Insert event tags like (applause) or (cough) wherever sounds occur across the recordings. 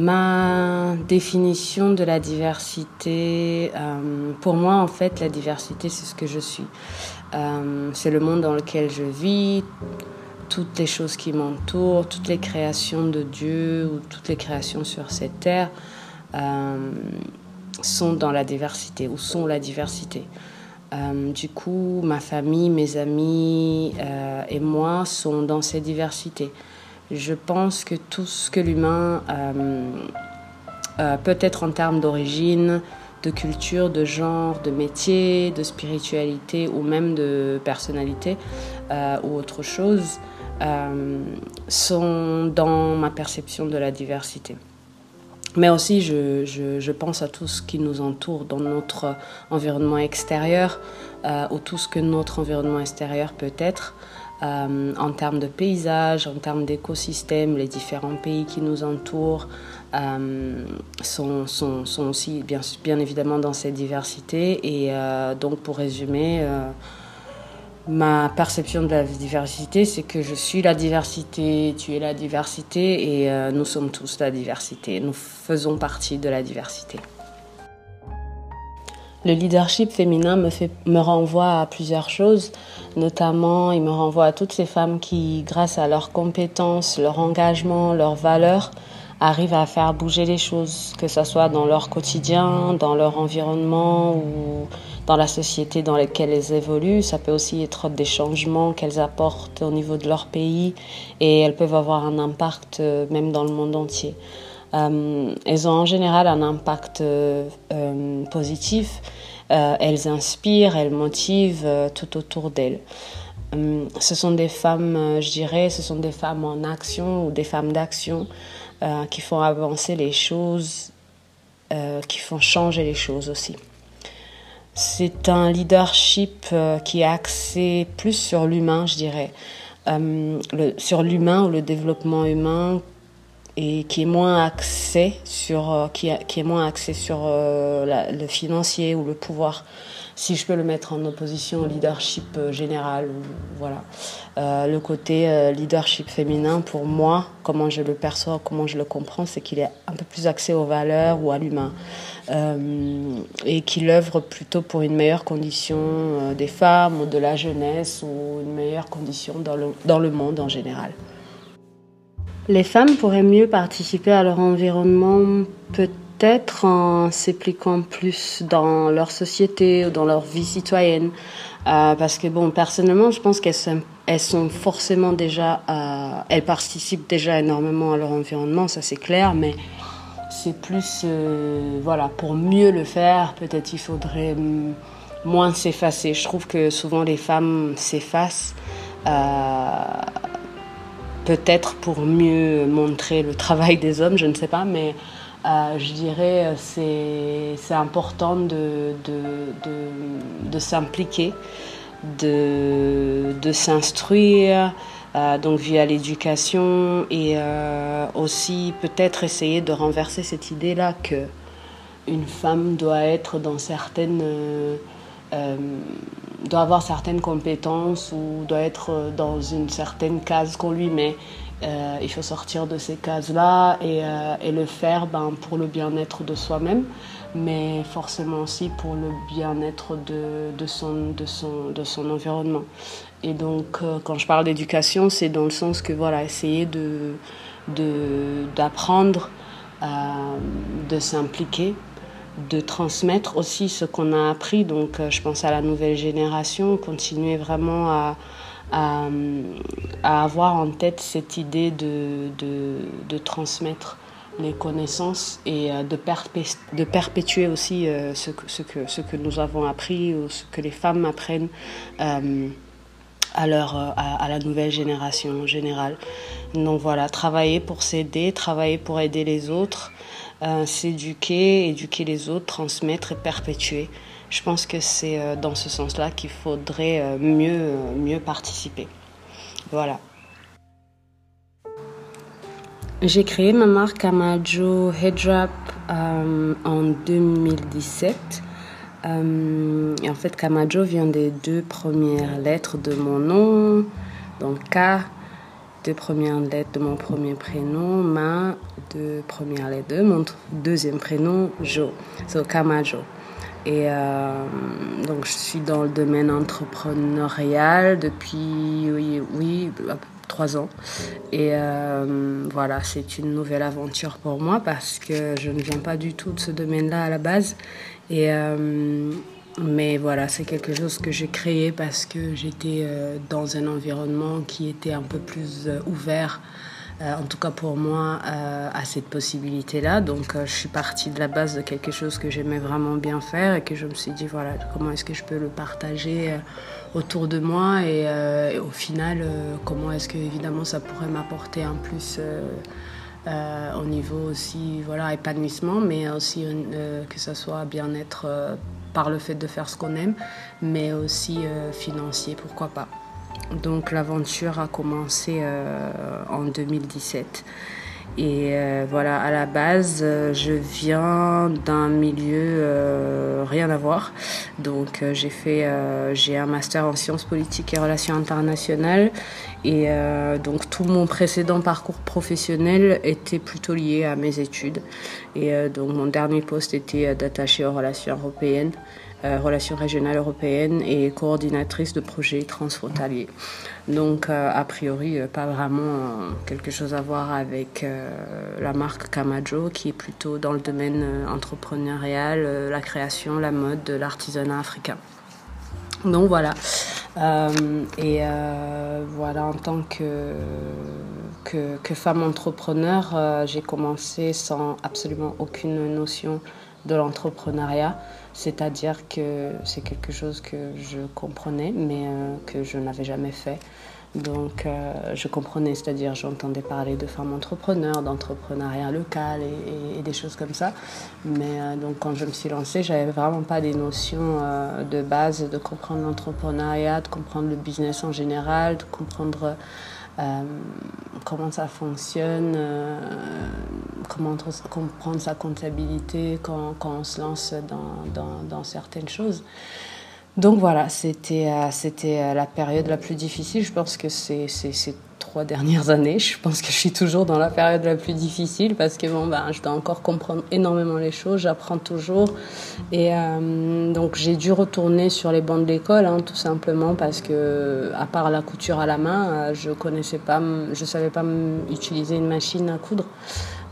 Ma définition de la diversité, euh, pour moi en fait la diversité c'est ce que je suis. Euh, c'est le monde dans lequel je vis, toutes les choses qui m'entourent, toutes les créations de Dieu ou toutes les créations sur cette terre euh, sont dans la diversité ou sont la diversité. du coup, ma famille, mes amis et moi sont dans cette diversité. Je pense que tout ce que l'humain euh, euh, peut être en termes d'origine, de culture, de genre, de métier, de spiritualité ou même de personnalité euh, ou autre chose sont dans ma perception de la diversité. Mais aussi, je, je, pense à tout ce qui nous entoure dans notre environnement extérieur ou tout ce que notre environnement extérieur peut être. Euh, en termes de paysage, en termes d'écosystème, les différents pays qui nous entourent euh, sont, aussi bien, bien évidemment dans cette diversité. Et euh, donc pour résumer, ma perception de la diversité, c'est que je suis la diversité, tu es la diversité et nous sommes tous la diversité. Nous faisons partie de la diversité. Le leadership féminin me, fait, me renvoie à plusieurs choses, notamment il me renvoie à toutes ces femmes qui, grâce à leurs compétences, leur engagement, leurs valeurs, arrivent à faire bouger les choses, que ce soit dans leur quotidien, dans leur environnement ou dans la société dans laquelle elles évoluent. Ça peut aussi être des changements qu'elles apportent au niveau de leur pays et elles peuvent avoir un impact euh, même dans le monde entier. Euh, elles ont en général un impact euh, euh, positif. elles inspirent, elles motivent tout autour d'elles. ce sont des femmes, je dirais, ce sont des femmes en action ou des femmes d'action qui font avancer les choses, qui font changer les choses aussi. C'est un leadership qui est axé plus sur l'humain, je dirais, sur l'humain ou le développement humain et qui est moins axé sur euh, qui, est moins axé sur euh, le financier ou le pouvoir si je peux le mettre en opposition au leadership euh, général voilà. Le côté leadership féminin pour moi comment je le perçois comment je le comprends c'est qu'il est un peu plus axé aux valeurs ou à l'humain et qu'il œuvre plutôt pour une meilleure condition des femmes ou de la jeunesse ou une meilleure condition dans le, dans le monde en général les femmes pourraient mieux participer à leur environnement, peut-être en s'impliquant plus dans leur société ou dans leur vie citoyenne. Euh, parce que bon, personnellement, je pense qu'elles sont, forcément déjà, euh, elles participent déjà énormément à leur environnement, ça c'est clair, mais c'est plus, euh, voilà, pour mieux le faire, peut-être il faudrait moins s'effacer. Je trouve que souvent les femmes s'effacent peut-être pour mieux montrer le travail des hommes, je ne sais pas, mais euh, je dirais c'est c'est important de, de, de, s'impliquer, de, de s'instruire, euh, donc via l'éducation et euh, aussi peut-être essayer de renverser cette idée-là que une femme doit être dans certaines doit avoir certaines compétences ou doit être dans une certaine case qu'on lui met. Euh, il faut sortir de ces cases-là et, euh, le faire ben, pour le bien-être de soi-même, mais forcément aussi pour le bien-être de, son, de, son, de son environnement. Et donc, euh, quand je parle d'éducation, c'est dans le sens que, voilà, essayer de, d'apprendre, de s'impliquer, de transmettre aussi ce qu'on a appris. Donc, euh, je pense à la nouvelle génération, continuer vraiment à, à, avoir en tête cette idée de, de, transmettre les connaissances et euh, de, de perpétuer aussi euh, ce, que, ce, que, ce que nous avons appris ou ce que les femmes apprennent à, leur, à, la nouvelle génération en général. Donc voilà, travailler pour s'aider, travailler pour aider les autres, euh, s'éduquer, éduquer les autres, transmettre et perpétuer. Je pense que c'est euh, dans ce sens-là qu'il faudrait euh, mieux, mieux participer. Voilà. J'ai créé ma marque Amajo Headrap en 2017. et en fait, Kamajo vient des deux premières lettres de mon nom, donc K deux premières lettres de mon premier prénom, ma deux premières lettres de mon deuxième prénom, Jo, so Kamajo. Et euh, donc je suis dans le domaine entrepreneurial depuis, oui, oui trois ans. Et euh, voilà, c'est une nouvelle aventure pour moi parce que je ne viens pas du tout de ce domaine-là à la base. Et, euh, mais voilà, c'est quelque chose que j'ai créé parce que j'étais dans un environnement qui était un peu plus ouvert euh, en tout cas pour moi, euh, à cette possibilité-là. Donc, euh, je suis partie de la base de quelque chose que j'aimais vraiment bien faire et que je me suis dit, voilà, comment est-ce que je peux le partager autour de moi et, au final, comment est-ce que, évidemment, ça pourrait m'apporter un plus. au niveau aussi voilà épanouissement mais aussi que ça soit bien-être par le fait de faire ce qu'on aime mais aussi financier pourquoi pas donc l'aventure a commencé euh, en 2017. Et euh, voilà, à la base, euh, je viens d'un milieu rien à voir. Donc j'ai fait, j'ai un master en sciences politiques et relations internationales. Et donc tout mon précédent parcours professionnel était plutôt lié à mes études. Et donc mon dernier poste était d'attaché aux relations européennes. Euh, relations régionales européennes et coordinatrice de projets transfrontaliers. Donc, euh, a priori, euh, pas vraiment quelque chose à voir avec la marque Kamajo, qui est plutôt dans le domaine entrepreneurial, la création, la mode, l'artisanat africain. Donc voilà. et voilà, en tant que, que, femme entrepreneur, j'ai commencé sans absolument aucune notion de l'entrepreneuriat. C'est-à-dire que c'est quelque chose que je comprenais, mais euh, que je n'avais jamais fait. Donc, euh, je comprenais, c'est-à-dire j'entendais parler de femmes entrepreneurs, d'entrepreneuriat local et, des choses comme ça. Mais euh, donc, quand je me suis lancée, j'avais vraiment pas des notions de base de comprendre l'entrepreneuriat, de comprendre le business en général, de comprendre euh, comment ça fonctionne, euh, comment comprendre sa comptabilité quand, quand, on se lance dans, dans, dans certaines choses. Donc voilà, c'était euh, c'était la période la plus difficile. Je pense que c'est trois dernières (laughs) années. Je pense que je suis toujours dans la période la plus difficile parce que bon, ben, je dois encore comprendre énormément les choses, j'apprends toujours. Et euh, donc j'ai dû retourner sur les bancs de l'école, hein, tout simplement parce que, à part la couture à la main, euh, je connaissais pas, je savais pas utiliser une machine à coudre.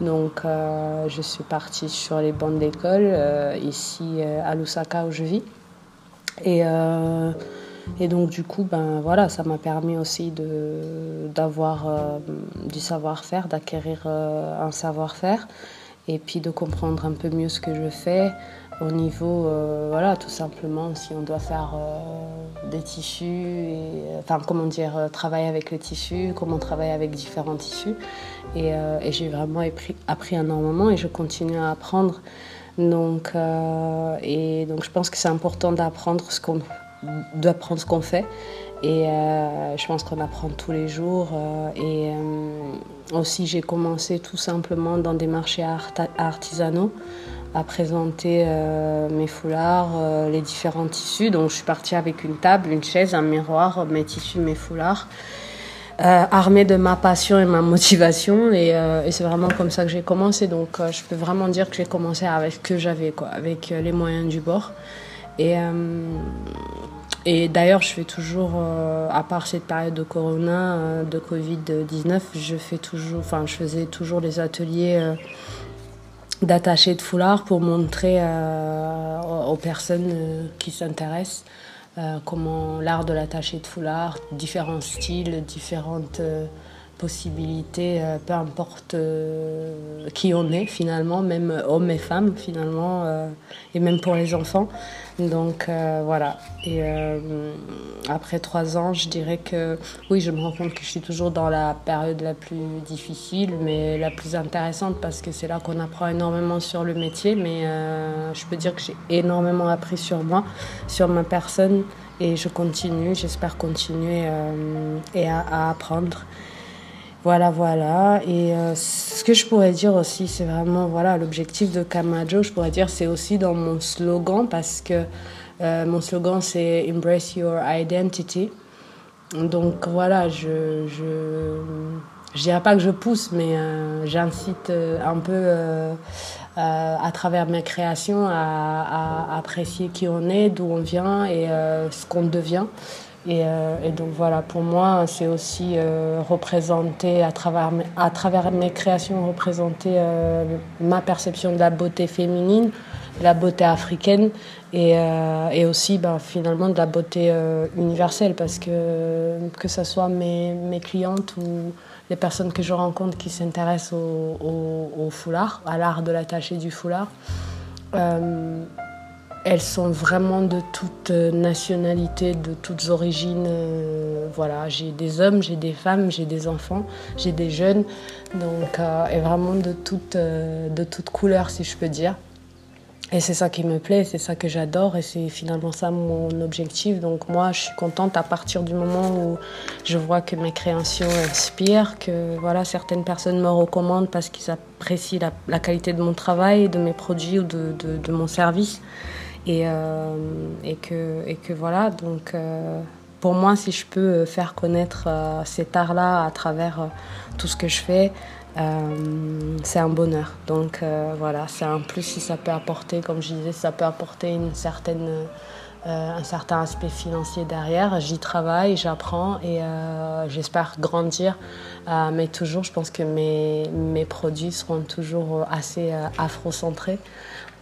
Donc euh, je suis partie sur les bancs de l'école, ici à Lusaka où je vis. Et et donc, du coup, ben, voilà, ça m'a permis aussi d'avoir euh, du savoir-faire, d'acquérir euh, un savoir-faire et puis de comprendre un peu mieux ce que je fais au niveau, euh, voilà, tout simplement, si on doit faire des tissus, enfin, comment dire, travailler avec le tissu, comment travailler avec différents tissus. Et, j'ai vraiment appris énormément et je continue à apprendre. Donc, et donc, je pense que c'est important d'apprendre ce qu'on fait. Et euh, je pense qu'on apprend tous les jours. Euh, et euh, aussi, j'ai commencé tout simplement dans des marchés artisanaux à présenter mes foulards, les différents tissus. Donc, je suis partie avec une table, une chaise, un miroir, mes tissus, mes foulards. Armée de ma passion et ma motivation. Et, et c'est vraiment comme ça que j'ai commencé. Donc je peux vraiment dire que j'ai commencé avec ce que j'avais quoi avec les moyens du bord. Et, euh, et d'ailleurs, je fais toujours, euh, à part cette période de Corona, euh, de Covid-19, je fais toujours, enfin, je faisais toujours des ateliers d'attaché de foulard pour montrer aux personnes qui s'intéressent comment l'art de l'attaché de foulard, différents styles, différentes possibilités, peu importe qui on est finalement, même hommes et femmes finalement, et même pour les enfants. Donc euh, voilà. Et euh, après trois ans, je dirais que oui, je me rends compte que je suis toujours dans la période la plus difficile, mais la plus intéressante parce que c'est là qu'on apprend énormément sur le métier. Mais euh, je peux dire que j'ai énormément appris sur moi, sur ma personne, et je continue. J'espère continuer et à apprendre. Voilà, voilà. Et euh, ce que je pourrais dire aussi, c'est vraiment, voilà, l'objectif de Kamajo, je pourrais dire, c'est aussi dans mon slogan, parce que euh, mon slogan, c'est Embrace Your Identity. donc voilà, je, je, dirais pas que je pousse, mais j'incite un peu à travers mes créations à, apprécier qui on est, d'où on vient et ce qu'on devient. Et, et, donc voilà, pour moi, c'est aussi représenter à travers, à travers mes créations, représenter ma perception de la beauté féminine, la beauté africaine et, euh, et aussi ben, finalement de la beauté euh, universelle. Parce que que ce soit mes, mes, clientes ou les personnes que je rencontre qui s'intéressent au, foulard, à l'art de l'attaché du foulard, euh, elles sont vraiment de toutes nationalités, de toutes origines. voilà, j'ai des hommes, j'ai des femmes, j'ai des enfants, j'ai des jeunes, donc et vraiment de toutes couleurs si je peux dire. Et c'est ça qui me plaît, c'est ça que j'adore et c'est finalement ça mon objectif. Donc moi, je suis contente à partir du moment où je vois que mes créations inspirent, que voilà, certaines personnes me recommandent parce qu'ils apprécient la, qualité de mon travail, de mes produits ou de, mon service. Et, euh, et, que, voilà, donc euh, pour moi, si je peux faire connaître euh, cet art-là à travers tout ce que je fais, c'est un bonheur. Donc voilà, c'est un plus si ça peut apporter, comme je disais, ça peut apporter une certaine, un certain aspect financier derrière. J'y travaille, j'apprends et j'espère grandir. mais toujours, je pense que mes, mes produits seront toujours assez afro-centrés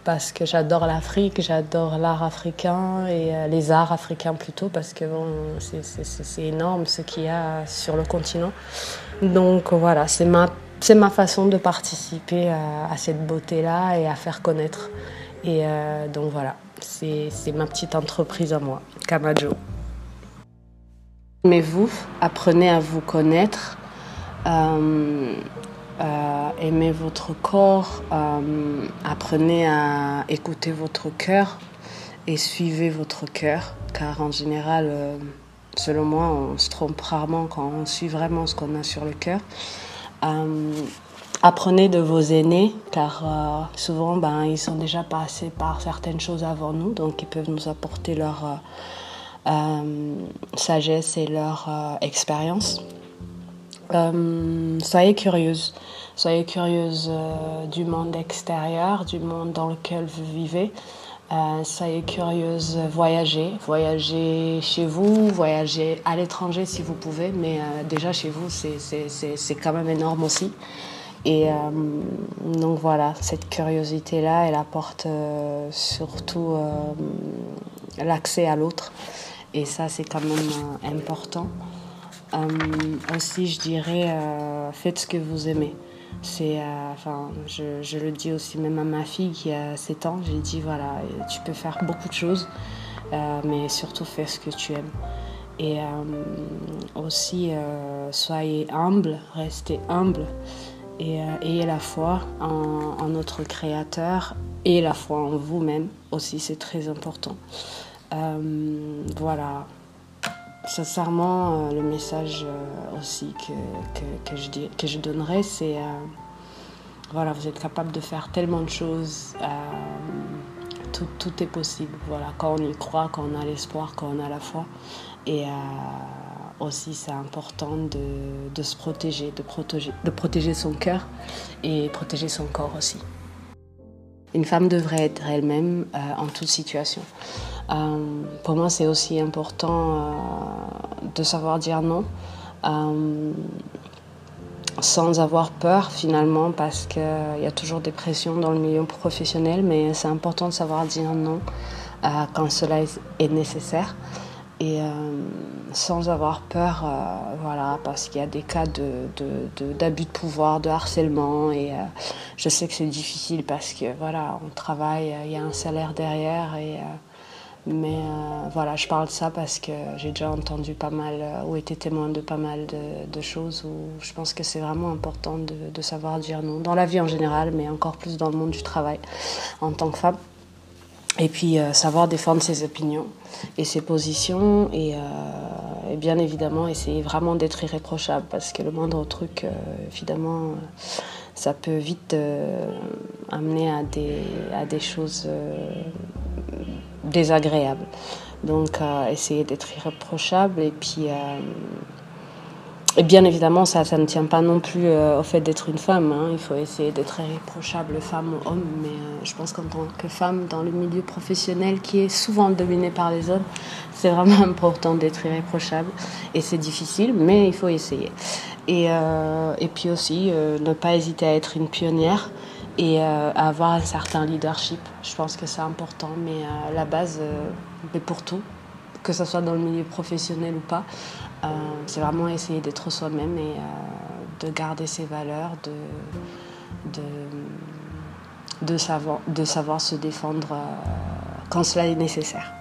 parce que j'adore l'Afrique, j'adore l'art africain et les arts africains plutôt parce que bon, c'est énorme ce qu'il y a sur le continent. Donc voilà, c'est ma ma façon de participer à, cette beauté-là et à faire connaître. Et euh, donc voilà, c'est ma petite entreprise à moi, Kamajo. Aimez-vous, apprenez à vous connaître, euh, euh, aimez votre corps, apprenez à écouter votre cœur et suivez votre cœur, car en général, selon moi, on se trompe rarement quand on suit vraiment ce qu'on a sur le cœur. Euh, apprenez de vos aînés, car euh, souvent, ben, ils sont déjà passés par certaines choses avant nous, donc ils peuvent nous apporter leur euh, sagesse et leur expérience. Soyez curieuse, soyez curieuse du monde extérieur, du monde dans lequel vous vivez. Euh, soyez curieuse, voyagez, voyagez chez vous, voyagez à l'étranger si vous pouvez, mais euh, déjà chez vous, c'est quand même énorme aussi. Et euh, donc voilà, cette curiosité-là, elle apporte euh, surtout l'accès à l'autre. Et ça, c'est quand même important. Aussi, je dirais, faites ce que vous aimez. C'est, euh, enfin, je, le dis aussi même à ma fille qui a 7 ans, j'ai dit voilà, tu peux faire beaucoup de choses, euh, mais surtout fais ce que tu aimes. Et euh, aussi, soyez humble, restez humble et ayez la foi en, notre Créateur et la foi en vous-même aussi, c'est très important. voilà, sincèrement, euh, le message euh, aussi que, je, donnerais, c'est euh, voilà, vous êtes capable de faire tellement de choses. tout, tout, est possible. Voilà, quand on y croit, quand on a l'espoir, quand on a la foi. Et aussi, c'est important de, de, se protéger, de protéger, de protéger son cœur et protéger son corps aussi. Une femme devrait être elle-même en toute situation. Euh, pour moi, c'est aussi important euh, de savoir dire non euh, sans avoir peur finalement parce qu'il y a toujours des pressions dans le milieu professionnel, mais c'est important de savoir dire non quand cela est nécessaire. Et sans avoir peur, voilà, parce qu'il y a des cas d'abus de, de, de, pouvoir, de harcèlement, et je sais que c'est difficile parce que voilà, on travaille, il y a un salaire derrière, et mais euh, voilà, je parle de ça parce que j'ai déjà entendu pas mal, euh, ou été témoin de pas mal de, choses où je pense que c'est vraiment important de, savoir dire non, dans la vie en général, mais encore plus dans le monde du travail en tant que femme. Et puis euh, savoir défendre ses opinions et ses positions et, bien évidemment essayer vraiment d'être irréprochable parce que le moindre truc, évidemment, ça peut vite amener à des, à des choses désagréable. Donc, essayer d'être irréprochable et puis et bien évidemment, ça, ça ne tient pas non plus euh, au fait d'être une femme. Hein. Il faut essayer d'être irréprochable, femme ou homme. Mais euh, je pense qu'en tant que femme, dans le milieu professionnel qui est souvent dominé par les hommes, c'est vraiment (laughs) important d'être irréprochable. Et c'est difficile, mais il faut essayer. Et, euh, et puis aussi, ne pas hésiter à être une pionnière et à avoir un certain leadership. Je pense que c'est important, mais la base, mais pour tout, que ce soit dans le milieu professionnel ou pas, euh, c'est vraiment essayer d'être soi-même et euh, de garder ses valeurs, de, de, de, savoir, de savoir se défendre euh, quand cela est nécessaire.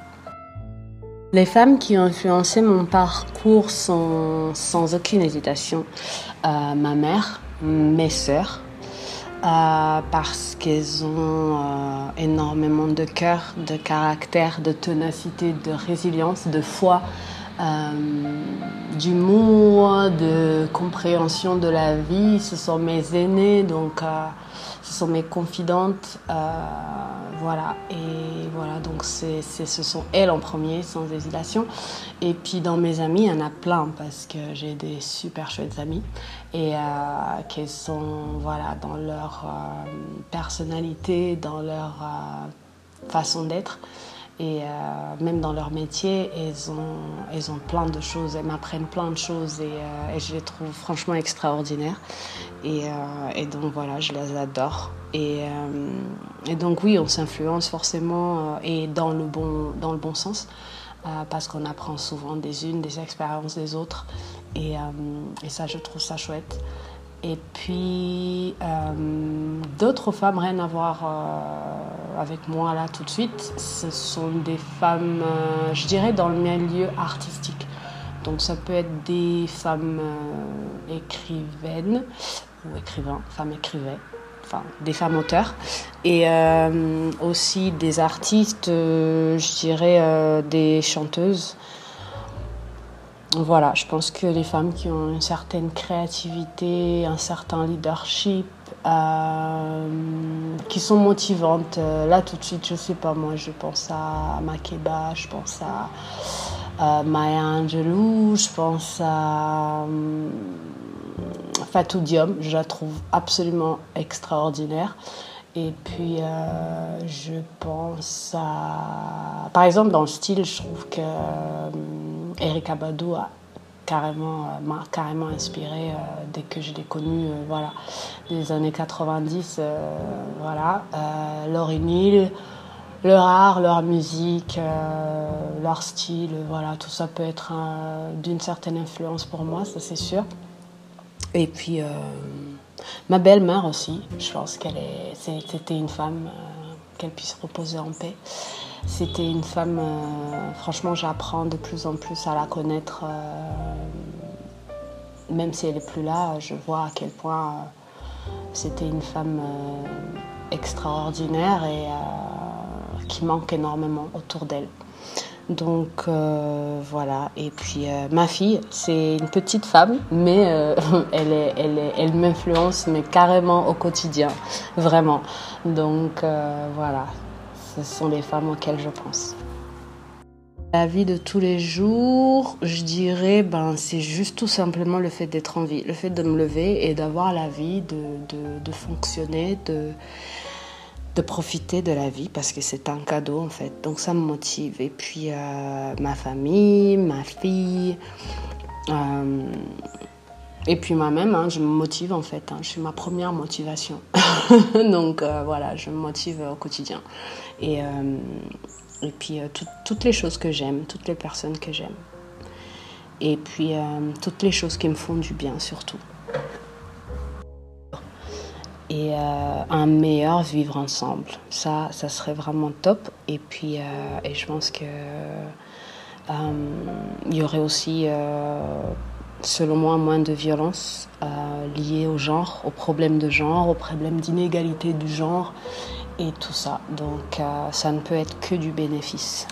Les femmes qui ont influencé mon parcours sont sans aucune hésitation ma mère, mes sœurs, parce qu'elles ont énormément de cœur, de caractère, de ténacité, de résilience, de foi euh, d'humour, de compréhension de la vie. Ce sont mes aînés, donc euh, ce sont mes confidentes. Euh, voilà, et voilà, donc c'est, ce sont elles en premier, sans hésitation. Et puis dans mes amis, il y en a plein parce que j'ai des super chouettes amis et qui sont voilà, dans leur personnalité, dans leur façon d'être. Et euh, même dans leur métier, elles ont, elles ont plein de choses, elles m'apprennent plein de choses et, euh, je les trouve franchement extraordinaires. Et, euh, et, donc voilà, je les adore. Et, et donc oui, on s'influence forcément et dans le bon, dans le bon sens parce qu'on apprend souvent des unes, des expériences des autres. Et, et ça, je trouve ça chouette. Et puis, d'autres femmes, rien à voir avec moi là tout de suite, ce sont des femmes, euh, je dirais, dans le milieu artistique. Donc ça peut être des femmes écrivaines ou écrivains, femmes écrivaines, enfin des femmes auteurs, et aussi des artistes, je dirais, des chanteuses voilà, je pense que les femmes qui ont une certaine créativité, un certain leadership, euh, qui sont motivantes, euh, là tout de suite, je sais pas moi, je pense à Makeba, je pense à Maya Angelou, je pense à euh, Fatou Diom, je la trouve absolument extraordinaire. Et puis, je pense à. Par exemple, dans le style, je trouve que Eric Abadou a carrément, euh, m'a carrément inspiré euh, dès que je l'ai connu, euh, voilà, des années 90, voilà, Laurie Neal, leur art, leur musique, leur style, voilà, tout ça peut être d'une certaine influence pour moi, ça c'est sûr. Et puis ma belle-mère aussi, je pense qu'elle est, c'était une femme qu'elle puisse reposer en paix. C'était une femme, euh, franchement, j'apprends de plus en plus à la connaître. Euh, même si elle n'est plus là, je vois à quel point euh, c'était une femme extraordinaire et qui manque énormément autour d'elle. Donc voilà, et puis ma fille, c'est une petite femme, mais (laughs) elle, est, elle, est, elle m'influence, mais carrément au quotidien, vraiment. Donc voilà, ce sont les femmes auxquelles je pense. La vie de tous les jours, je dirais, ben, c'est juste tout simplement le fait d'être en vie, le fait de me lever et d'avoir la vie, de, de fonctionner, de, de profiter de la vie parce que c'est un cadeau en fait. Donc ça me motive. Et puis euh, ma famille, ma fille, euh, et puis moi-même, hein, je me motive en fait. Hein. je suis ma première motivation. (laughs) Donc euh, voilà, je me motive au quotidien. Et, et puis toutes les choses que j'aime, toutes les personnes que j'aime. Et puis toutes les choses qui me font du bien surtout. Et un meilleur vivre ensemble. Ça, ça serait vraiment top. Et puis, et je pense que il y aurait aussi selon moi, moins de violence euh, liée au genre, aux problèmes de genre, aux problèmes d'inégalité du genre et tout ça. Donc euh, ça ne peut être que du bénéfice.